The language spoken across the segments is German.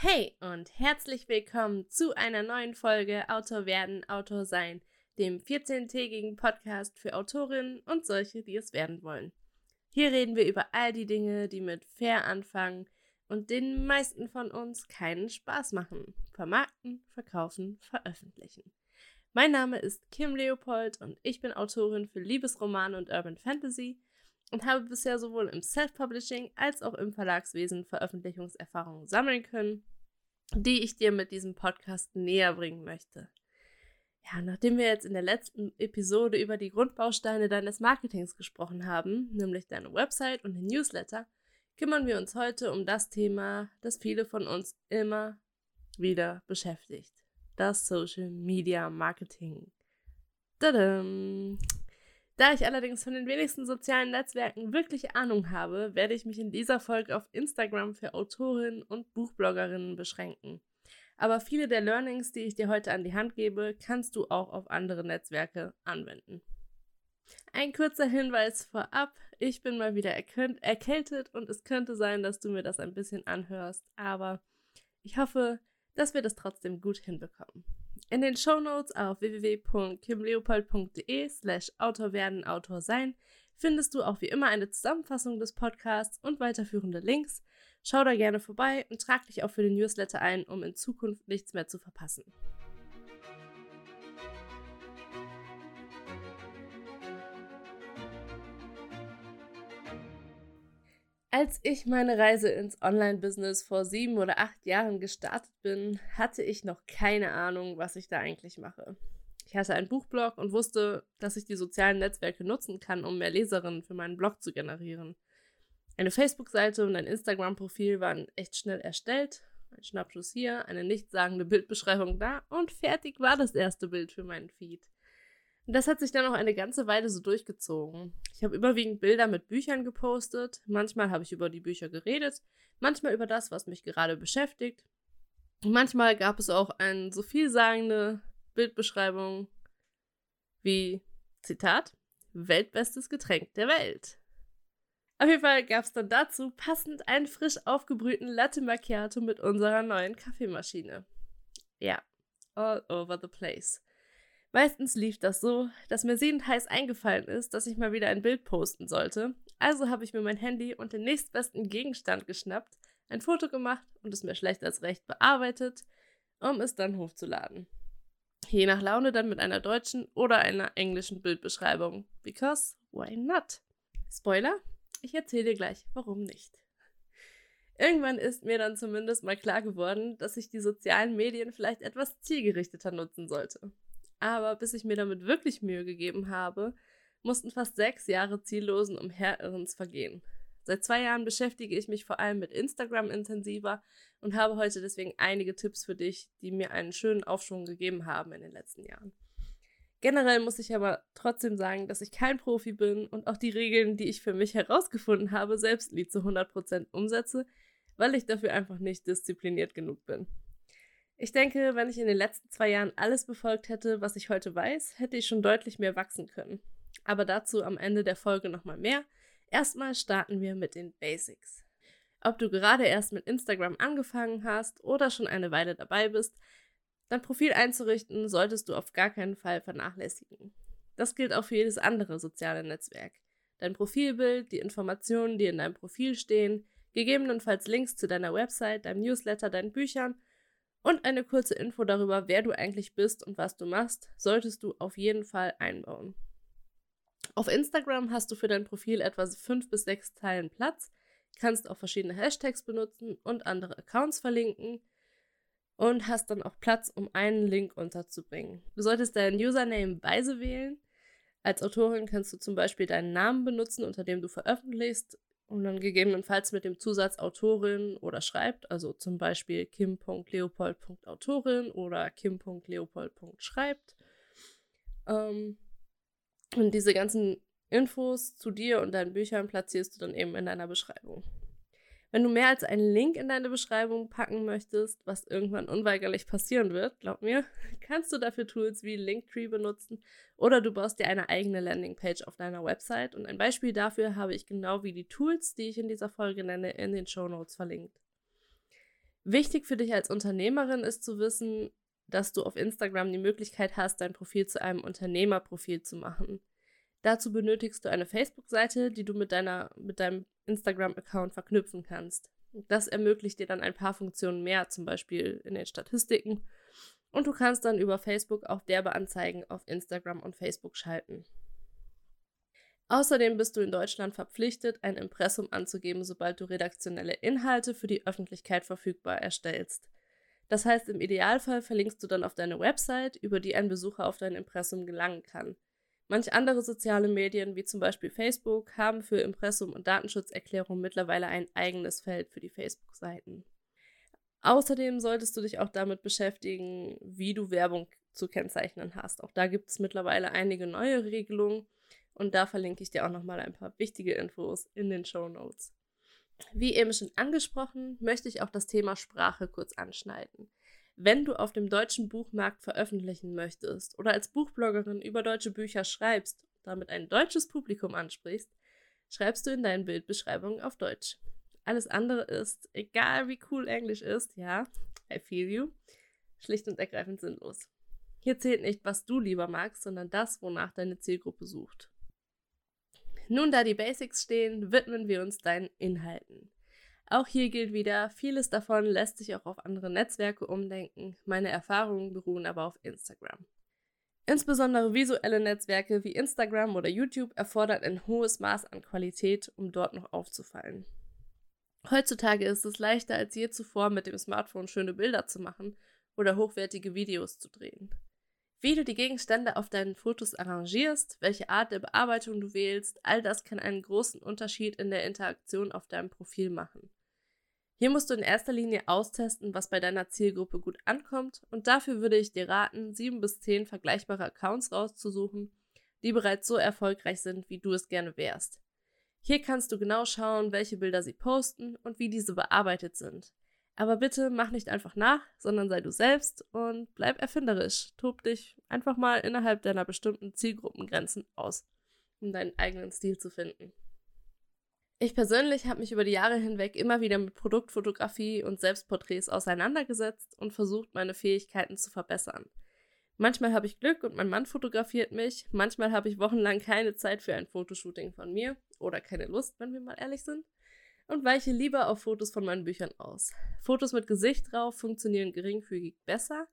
Hey und herzlich willkommen zu einer neuen Folge Autor werden, Autor sein, dem 14-tägigen Podcast für Autorinnen und solche, die es werden wollen. Hier reden wir über all die Dinge, die mit fair anfangen und den meisten von uns keinen Spaß machen. Vermarkten, verkaufen, veröffentlichen. Mein Name ist Kim Leopold und ich bin Autorin für Liebesromane und Urban Fantasy und habe bisher sowohl im Self-Publishing als auch im Verlagswesen Veröffentlichungserfahrungen sammeln können, die ich dir mit diesem Podcast näher bringen möchte. Ja, nachdem wir jetzt in der letzten Episode über die Grundbausteine deines Marketings gesprochen haben, nämlich deine Website und den Newsletter, kümmern wir uns heute um das Thema, das viele von uns immer wieder beschäftigt. Das Social Media Marketing. Tadam! Da ich allerdings von den wenigsten sozialen Netzwerken wirklich Ahnung habe, werde ich mich in dieser Folge auf Instagram für Autorinnen und Buchbloggerinnen beschränken. Aber viele der Learnings, die ich dir heute an die Hand gebe, kannst du auch auf andere Netzwerke anwenden. Ein kurzer Hinweis vorab, ich bin mal wieder erkältet und es könnte sein, dass du mir das ein bisschen anhörst, aber ich hoffe, dass wir das trotzdem gut hinbekommen. In den Shownotes auf www.kimleopold.de slash Autor werden, Autor sein findest du auch wie immer eine Zusammenfassung des Podcasts und weiterführende Links. Schau da gerne vorbei und trag dich auch für den Newsletter ein, um in Zukunft nichts mehr zu verpassen. Als ich meine Reise ins Online-Business vor sieben oder acht Jahren gestartet bin, hatte ich noch keine Ahnung, was ich da eigentlich mache. Ich hatte einen Buchblog und wusste, dass ich die sozialen Netzwerke nutzen kann, um mehr Leserinnen für meinen Blog zu generieren. Eine Facebook-Seite und ein Instagram-Profil waren echt schnell erstellt. Ein Schnappschuss hier, eine nichtssagende Bildbeschreibung da und fertig war das erste Bild für meinen Feed. Und das hat sich dann auch eine ganze Weile so durchgezogen. Ich habe überwiegend Bilder mit Büchern gepostet. Manchmal habe ich über die Bücher geredet, manchmal über das, was mich gerade beschäftigt. Und manchmal gab es auch eine so vielsagende Bildbeschreibung wie, Zitat, Weltbestes Getränk der Welt. Auf jeden Fall gab es dann dazu passend einen frisch aufgebrühten Latte Macchiato mit unserer neuen Kaffeemaschine. Ja, all over the place. Meistens lief das so, dass mir sehend heiß eingefallen ist, dass ich mal wieder ein Bild posten sollte. Also habe ich mir mein Handy und den nächstbesten Gegenstand geschnappt, ein Foto gemacht und es mir schlecht als recht bearbeitet, um es dann hochzuladen. Je nach Laune dann mit einer deutschen oder einer englischen Bildbeschreibung. Because why not? Spoiler, ich erzähle dir gleich, warum nicht. Irgendwann ist mir dann zumindest mal klar geworden, dass ich die sozialen Medien vielleicht etwas zielgerichteter nutzen sollte. Aber bis ich mir damit wirklich Mühe gegeben habe, mussten fast sechs Jahre ziellosen Umherirrens vergehen. Seit zwei Jahren beschäftige ich mich vor allem mit Instagram intensiver und habe heute deswegen einige Tipps für dich, die mir einen schönen Aufschwung gegeben haben in den letzten Jahren. Generell muss ich aber trotzdem sagen, dass ich kein Profi bin und auch die Regeln, die ich für mich herausgefunden habe, selbst nie zu 100% umsetze, weil ich dafür einfach nicht diszipliniert genug bin. Ich denke, wenn ich in den letzten zwei Jahren alles befolgt hätte, was ich heute weiß, hätte ich schon deutlich mehr wachsen können. Aber dazu am Ende der Folge nochmal mehr. Erstmal starten wir mit den Basics. Ob du gerade erst mit Instagram angefangen hast oder schon eine Weile dabei bist, dein Profil einzurichten solltest du auf gar keinen Fall vernachlässigen. Das gilt auch für jedes andere soziale Netzwerk. Dein Profilbild, die Informationen, die in deinem Profil stehen, gegebenenfalls Links zu deiner Website, deinem Newsletter, deinen Büchern und eine kurze Info darüber, wer du eigentlich bist und was du machst, solltest du auf jeden Fall einbauen. Auf Instagram hast du für dein Profil etwa fünf bis sechs Zeilen Platz, kannst auch verschiedene Hashtags benutzen und andere Accounts verlinken und hast dann auch Platz, um einen Link unterzubringen. Du solltest deinen Username weise wählen. Als Autorin kannst du zum Beispiel deinen Namen benutzen, unter dem du veröffentlichst und dann gegebenenfalls mit dem Zusatz Autorin oder schreibt, also zum Beispiel kim.leopold.autorin oder kim.leopold.schreibt. Ähm, und diese ganzen Infos zu dir und deinen Büchern platzierst du dann eben in deiner Beschreibung. Wenn du mehr als einen Link in deine Beschreibung packen möchtest, was irgendwann unweigerlich passieren wird, glaub mir, kannst du dafür Tools wie Linktree benutzen oder du baust dir eine eigene Landingpage auf deiner Website und ein Beispiel dafür habe ich genau wie die Tools, die ich in dieser Folge nenne, in den Show Notes verlinkt. Wichtig für dich als Unternehmerin ist zu wissen, dass du auf Instagram die Möglichkeit hast, dein Profil zu einem Unternehmerprofil zu machen. Dazu benötigst du eine Facebook-Seite, die du mit, deiner, mit deinem Instagram-Account verknüpfen kannst. Das ermöglicht dir dann ein paar Funktionen mehr, zum Beispiel in den Statistiken. Und du kannst dann über Facebook auch Werbeanzeigen auf Instagram und Facebook schalten. Außerdem bist du in Deutschland verpflichtet, ein Impressum anzugeben, sobald du redaktionelle Inhalte für die Öffentlichkeit verfügbar erstellst. Das heißt, im Idealfall verlinkst du dann auf deine Website, über die ein Besucher auf dein Impressum gelangen kann. Manch andere soziale Medien, wie zum Beispiel Facebook, haben für Impressum und Datenschutzerklärung mittlerweile ein eigenes Feld für die Facebook-Seiten. Außerdem solltest du dich auch damit beschäftigen, wie du Werbung zu kennzeichnen hast. Auch da gibt es mittlerweile einige neue Regelungen und da verlinke ich dir auch nochmal ein paar wichtige Infos in den Show Notes. Wie eben schon angesprochen, möchte ich auch das Thema Sprache kurz anschneiden. Wenn du auf dem deutschen Buchmarkt veröffentlichen möchtest oder als Buchbloggerin über deutsche Bücher schreibst, damit ein deutsches Publikum ansprichst, schreibst du in deinen Bildbeschreibungen auf Deutsch. Alles andere ist, egal wie cool Englisch ist, ja, I feel you, schlicht und ergreifend sinnlos. Hier zählt nicht, was du lieber magst, sondern das, wonach deine Zielgruppe sucht. Nun, da die Basics stehen, widmen wir uns deinen Inhalten. Auch hier gilt wieder, vieles davon lässt sich auch auf andere Netzwerke umdenken, meine Erfahrungen beruhen aber auf Instagram. Insbesondere visuelle Netzwerke wie Instagram oder YouTube erfordern ein hohes Maß an Qualität, um dort noch aufzufallen. Heutzutage ist es leichter als je zuvor, mit dem Smartphone schöne Bilder zu machen oder hochwertige Videos zu drehen. Wie du die Gegenstände auf deinen Fotos arrangierst, welche Art der Bearbeitung du wählst, all das kann einen großen Unterschied in der Interaktion auf deinem Profil machen. Hier musst du in erster Linie austesten, was bei deiner Zielgruppe gut ankommt und dafür würde ich dir raten, sieben bis zehn vergleichbare Accounts rauszusuchen, die bereits so erfolgreich sind, wie du es gerne wärst. Hier kannst du genau schauen, welche Bilder sie posten und wie diese bearbeitet sind. Aber bitte mach nicht einfach nach, sondern sei du selbst und bleib erfinderisch. Tob dich einfach mal innerhalb deiner bestimmten Zielgruppengrenzen aus, um deinen eigenen Stil zu finden. Ich persönlich habe mich über die Jahre hinweg immer wieder mit Produktfotografie und Selbstporträts auseinandergesetzt und versucht, meine Fähigkeiten zu verbessern. Manchmal habe ich Glück und mein Mann fotografiert mich, manchmal habe ich wochenlang keine Zeit für ein Fotoshooting von mir oder keine Lust, wenn wir mal ehrlich sind und weiche lieber auf Fotos von meinen Büchern aus. Fotos mit Gesicht drauf funktionieren geringfügig besser,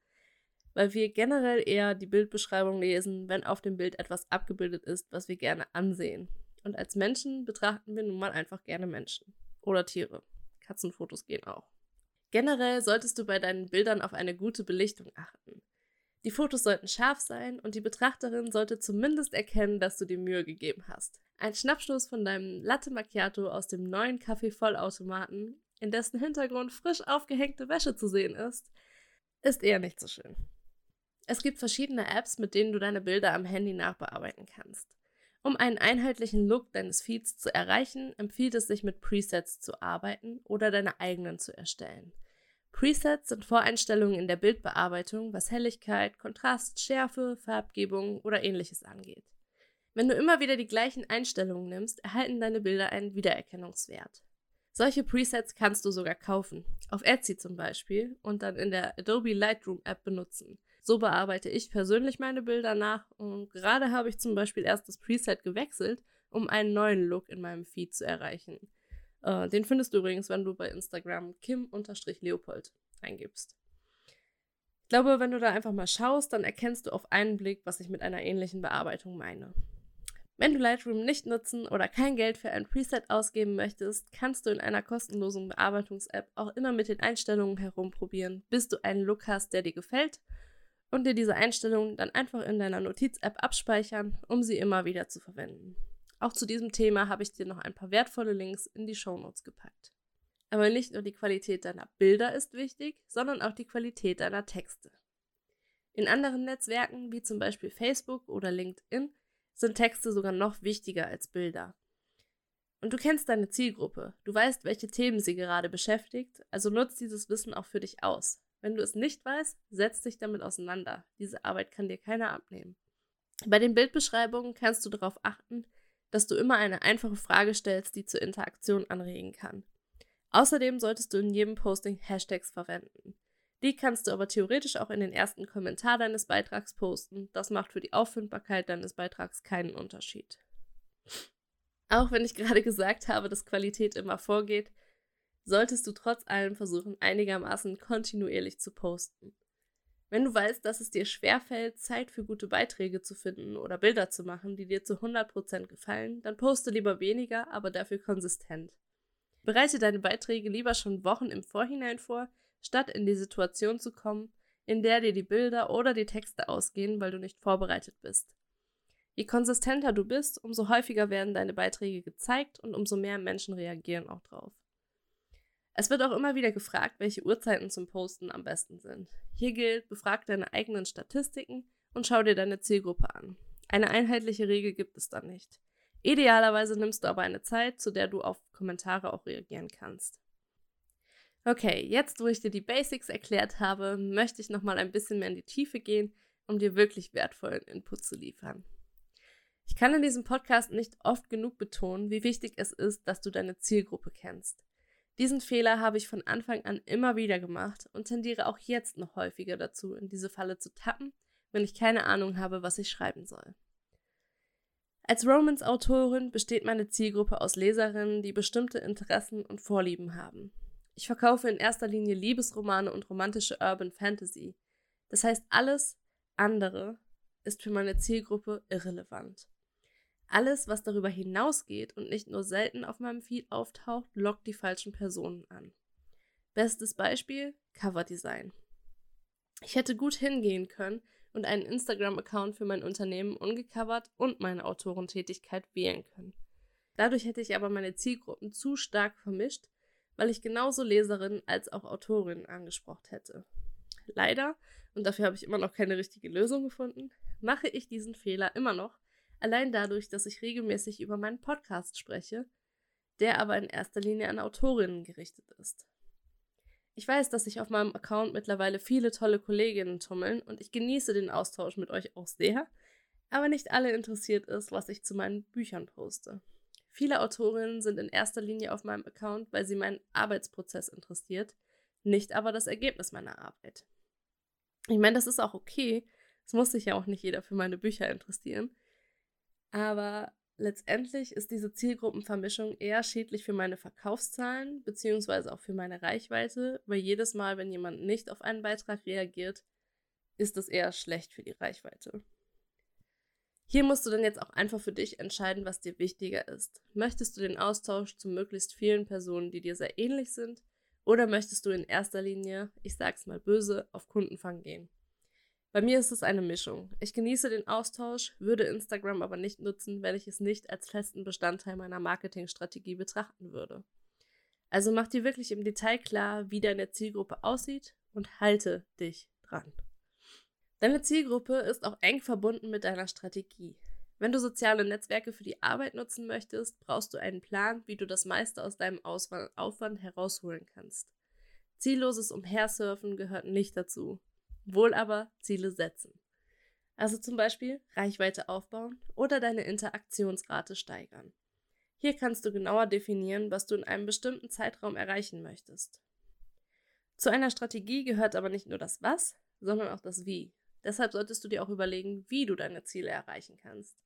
weil wir generell eher die Bildbeschreibung lesen, wenn auf dem Bild etwas abgebildet ist, was wir gerne ansehen. Und als Menschen betrachten wir nun mal einfach gerne Menschen oder Tiere. Katzenfotos gehen auch. Generell solltest du bei deinen Bildern auf eine gute Belichtung achten. Die Fotos sollten scharf sein und die Betrachterin sollte zumindest erkennen, dass du dir Mühe gegeben hast. Ein Schnappstoß von deinem Latte Macchiato aus dem neuen Kaffee-Vollautomaten, in dessen Hintergrund frisch aufgehängte Wäsche zu sehen ist, ist eher nicht so schön. Es gibt verschiedene Apps, mit denen du deine Bilder am Handy nachbearbeiten kannst. Um einen einheitlichen Look deines Feeds zu erreichen, empfiehlt es sich mit Presets zu arbeiten oder deine eigenen zu erstellen. Presets sind Voreinstellungen in der Bildbearbeitung, was Helligkeit, Kontrast, Schärfe, Farbgebung oder ähnliches angeht. Wenn du immer wieder die gleichen Einstellungen nimmst, erhalten deine Bilder einen Wiedererkennungswert. Solche Presets kannst du sogar kaufen, auf Etsy zum Beispiel, und dann in der Adobe Lightroom App benutzen. So bearbeite ich persönlich meine Bilder nach und gerade habe ich zum Beispiel erst das Preset gewechselt, um einen neuen Look in meinem Feed zu erreichen. Äh, den findest du übrigens, wenn du bei Instagram kim-leopold eingibst. Ich glaube, wenn du da einfach mal schaust, dann erkennst du auf einen Blick, was ich mit einer ähnlichen Bearbeitung meine. Wenn du Lightroom nicht nutzen oder kein Geld für ein Preset ausgeben möchtest, kannst du in einer kostenlosen Bearbeitungs-App auch immer mit den Einstellungen herumprobieren, bis du einen Look hast, der dir gefällt und dir diese Einstellungen dann einfach in deiner Notiz-App abspeichern, um sie immer wieder zu verwenden. Auch zu diesem Thema habe ich dir noch ein paar wertvolle Links in die Shownotes gepackt. Aber nicht nur die Qualität deiner Bilder ist wichtig, sondern auch die Qualität deiner Texte. In anderen Netzwerken, wie zum Beispiel Facebook oder LinkedIn, sind Texte sogar noch wichtiger als Bilder. Und du kennst deine Zielgruppe, du weißt, welche Themen sie gerade beschäftigt, also nutzt dieses Wissen auch für dich aus. Wenn du es nicht weißt, setz dich damit auseinander. Diese Arbeit kann dir keiner abnehmen. Bei den Bildbeschreibungen kannst du darauf achten, dass du immer eine einfache Frage stellst, die zur Interaktion anregen kann. Außerdem solltest du in jedem Posting Hashtags verwenden. Die kannst du aber theoretisch auch in den ersten Kommentar deines Beitrags posten. Das macht für die Auffindbarkeit deines Beitrags keinen Unterschied. Auch wenn ich gerade gesagt habe, dass Qualität immer vorgeht, solltest du trotz allem versuchen, einigermaßen kontinuierlich zu posten. Wenn du weißt, dass es dir schwerfällt, Zeit für gute Beiträge zu finden oder Bilder zu machen, die dir zu 100% gefallen, dann poste lieber weniger, aber dafür konsistent. Bereite deine Beiträge lieber schon Wochen im Vorhinein vor, statt in die Situation zu kommen, in der dir die Bilder oder die Texte ausgehen, weil du nicht vorbereitet bist. Je konsistenter du bist, umso häufiger werden deine Beiträge gezeigt und umso mehr Menschen reagieren auch drauf. Es wird auch immer wieder gefragt, welche Uhrzeiten zum Posten am besten sind. Hier gilt, befrag deine eigenen Statistiken und schau dir deine Zielgruppe an. Eine einheitliche Regel gibt es da nicht. Idealerweise nimmst du aber eine Zeit, zu der du auf Kommentare auch reagieren kannst. Okay, jetzt wo ich dir die Basics erklärt habe, möchte ich nochmal ein bisschen mehr in die Tiefe gehen, um dir wirklich wertvollen Input zu liefern. Ich kann in diesem Podcast nicht oft genug betonen, wie wichtig es ist, dass du deine Zielgruppe kennst. Diesen Fehler habe ich von Anfang an immer wieder gemacht und tendiere auch jetzt noch häufiger dazu, in diese Falle zu tappen, wenn ich keine Ahnung habe, was ich schreiben soll. Als Romance-Autorin besteht meine Zielgruppe aus Leserinnen, die bestimmte Interessen und Vorlieben haben. Ich verkaufe in erster Linie Liebesromane und romantische Urban Fantasy. Das heißt, alles andere ist für meine Zielgruppe irrelevant. Alles, was darüber hinausgeht und nicht nur selten auf meinem Feed auftaucht, lockt die falschen Personen an. Bestes Beispiel: Coverdesign. Ich hätte gut hingehen können und einen Instagram-Account für mein Unternehmen ungecovert und meine Autorentätigkeit wählen können. Dadurch hätte ich aber meine Zielgruppen zu stark vermischt, weil ich genauso Leserinnen als auch Autorinnen angesprochen hätte. Leider, und dafür habe ich immer noch keine richtige Lösung gefunden, mache ich diesen Fehler immer noch allein dadurch, dass ich regelmäßig über meinen Podcast spreche, der aber in erster Linie an Autorinnen gerichtet ist. Ich weiß, dass sich auf meinem Account mittlerweile viele tolle Kolleginnen tummeln und ich genieße den Austausch mit euch auch sehr, aber nicht alle interessiert ist, was ich zu meinen Büchern poste. Viele Autorinnen sind in erster Linie auf meinem Account, weil sie meinen Arbeitsprozess interessiert, nicht aber das Ergebnis meiner Arbeit. Ich meine, das ist auch okay, es muss sich ja auch nicht jeder für meine Bücher interessieren, aber letztendlich ist diese Zielgruppenvermischung eher schädlich für meine Verkaufszahlen beziehungsweise auch für meine Reichweite, weil jedes Mal, wenn jemand nicht auf einen Beitrag reagiert, ist es eher schlecht für die Reichweite. Hier musst du dann jetzt auch einfach für dich entscheiden, was dir wichtiger ist. Möchtest du den Austausch zu möglichst vielen Personen, die dir sehr ähnlich sind, oder möchtest du in erster Linie, ich sag's mal böse, auf Kundenfang gehen? Bei mir ist es eine Mischung. Ich genieße den Austausch, würde Instagram aber nicht nutzen, wenn ich es nicht als festen Bestandteil meiner Marketingstrategie betrachten würde. Also mach dir wirklich im Detail klar, wie deine Zielgruppe aussieht und halte dich dran. Deine Zielgruppe ist auch eng verbunden mit deiner Strategie. Wenn du soziale Netzwerke für die Arbeit nutzen möchtest, brauchst du einen Plan, wie du das meiste aus deinem Aufwand herausholen kannst. Zielloses Umhersurfen gehört nicht dazu wohl aber Ziele setzen. Also zum Beispiel Reichweite aufbauen oder deine Interaktionsrate steigern. Hier kannst du genauer definieren, was du in einem bestimmten Zeitraum erreichen möchtest. Zu einer Strategie gehört aber nicht nur das Was, sondern auch das Wie. Deshalb solltest du dir auch überlegen, wie du deine Ziele erreichen kannst.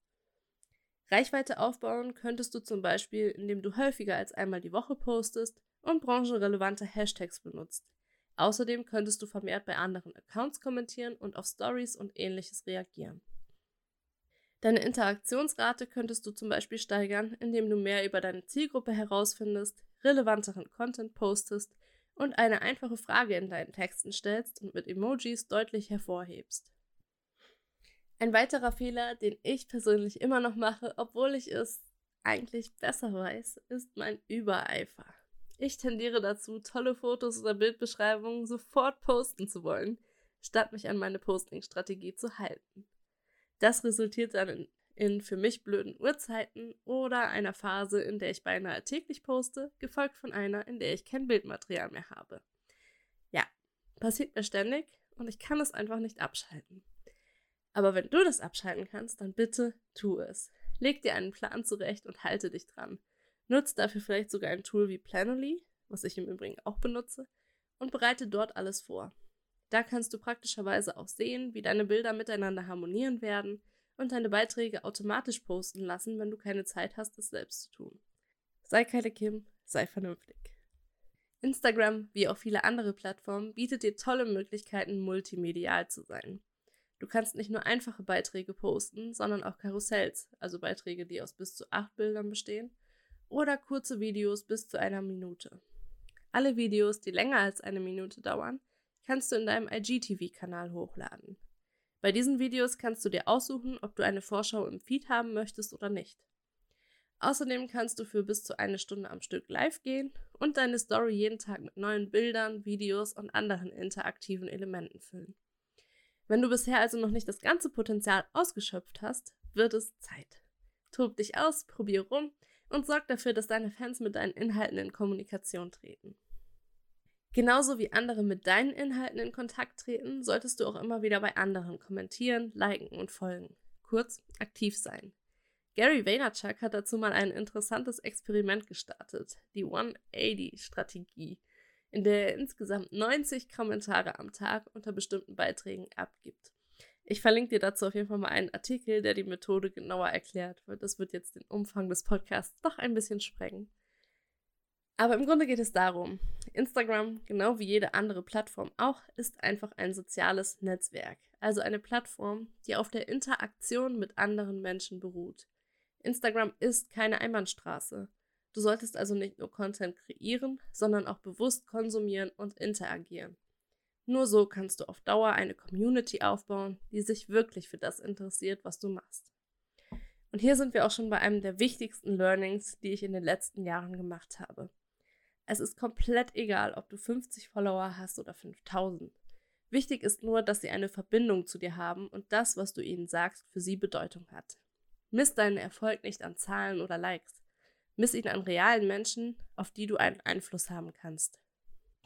Reichweite aufbauen könntest du zum Beispiel, indem du häufiger als einmal die Woche postest und branchenrelevante Hashtags benutzt, Außerdem könntest du vermehrt bei anderen Accounts kommentieren und auf Stories und ähnliches reagieren. Deine Interaktionsrate könntest du zum Beispiel steigern, indem du mehr über deine Zielgruppe herausfindest, relevanteren Content postest und eine einfache Frage in deinen Texten stellst und mit Emojis deutlich hervorhebst. Ein weiterer Fehler, den ich persönlich immer noch mache, obwohl ich es eigentlich besser weiß, ist mein Übereifer. Ich tendiere dazu, tolle Fotos oder Bildbeschreibungen sofort posten zu wollen, statt mich an meine Posting-Strategie zu halten. Das resultiert dann in, in für mich blöden Uhrzeiten oder einer Phase, in der ich beinahe täglich poste, gefolgt von einer, in der ich kein Bildmaterial mehr habe. Ja, passiert mir ständig und ich kann es einfach nicht abschalten. Aber wenn du das abschalten kannst, dann bitte tu es. Leg dir einen Plan zurecht und halte dich dran. Nutzt dafür vielleicht sogar ein Tool wie Planoly. was ich im Übrigen auch benutze, und bereite dort alles vor. Da kannst du praktischerweise auch sehen, wie deine Bilder miteinander harmonieren werden und deine Beiträge automatisch posten lassen, wenn du keine Zeit hast, es selbst zu tun. Sei keine Kim, sei vernünftig. Instagram, wie auch viele andere Plattformen, bietet dir tolle Möglichkeiten, multimedial zu sein. Du kannst nicht nur einfache Beiträge posten, sondern auch Karussells, also Beiträge, die aus bis zu acht Bildern bestehen, oder kurze Videos bis zu einer Minute. Alle Videos, die länger als eine Minute dauern, kannst du in deinem IGTV-Kanal hochladen. Bei diesen Videos kannst du dir aussuchen, ob du eine Vorschau im Feed haben möchtest oder nicht. Außerdem kannst du für bis zu eine Stunde am Stück live gehen und deine Story jeden Tag mit neuen Bildern, Videos und anderen interaktiven Elementen füllen. Wenn du bisher also noch nicht das ganze Potenzial ausgeschöpft hast, wird es Zeit. Tob dich aus, probier rum und sorg dafür, dass deine Fans mit deinen Inhalten in Kommunikation treten. Genauso wie andere mit deinen Inhalten in Kontakt treten, solltest du auch immer wieder bei anderen kommentieren, liken und folgen. Kurz, aktiv sein. Gary Vaynerchuk hat dazu mal ein interessantes Experiment gestartet, die 180-Strategie, in der er insgesamt 90 Kommentare am Tag unter bestimmten Beiträgen abgibt. Ich verlinke dir dazu auf jeden Fall mal einen Artikel, der die Methode genauer erklärt, weil das wird jetzt den Umfang des Podcasts doch ein bisschen sprengen. Aber im Grunde geht es darum, Instagram, genau wie jede andere Plattform auch, ist einfach ein soziales Netzwerk. Also eine Plattform, die auf der Interaktion mit anderen Menschen beruht. Instagram ist keine Einbahnstraße. Du solltest also nicht nur Content kreieren, sondern auch bewusst konsumieren und interagieren. Nur so kannst du auf Dauer eine Community aufbauen, die sich wirklich für das interessiert, was du machst. Und hier sind wir auch schon bei einem der wichtigsten Learnings, die ich in den letzten Jahren gemacht habe. Es ist komplett egal, ob du 50 Follower hast oder 5000. Wichtig ist nur, dass sie eine Verbindung zu dir haben und das, was du ihnen sagst, für sie Bedeutung hat. Miss deinen Erfolg nicht an Zahlen oder Likes. Miss ihn an realen Menschen, auf die du einen Einfluss haben kannst.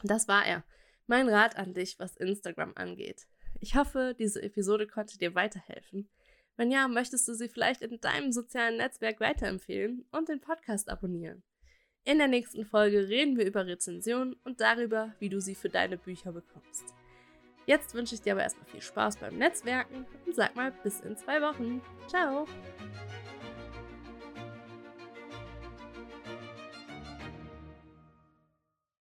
Das war er. Mein Rat an dich, was Instagram angeht. Ich hoffe, diese Episode konnte dir weiterhelfen. Wenn ja, möchtest du sie vielleicht in deinem sozialen Netzwerk weiterempfehlen und den Podcast abonnieren. In der nächsten Folge reden wir über Rezensionen und darüber, wie du sie für deine Bücher bekommst. Jetzt wünsche ich dir aber erstmal viel Spaß beim Netzwerken und sag mal bis in zwei Wochen. Ciao!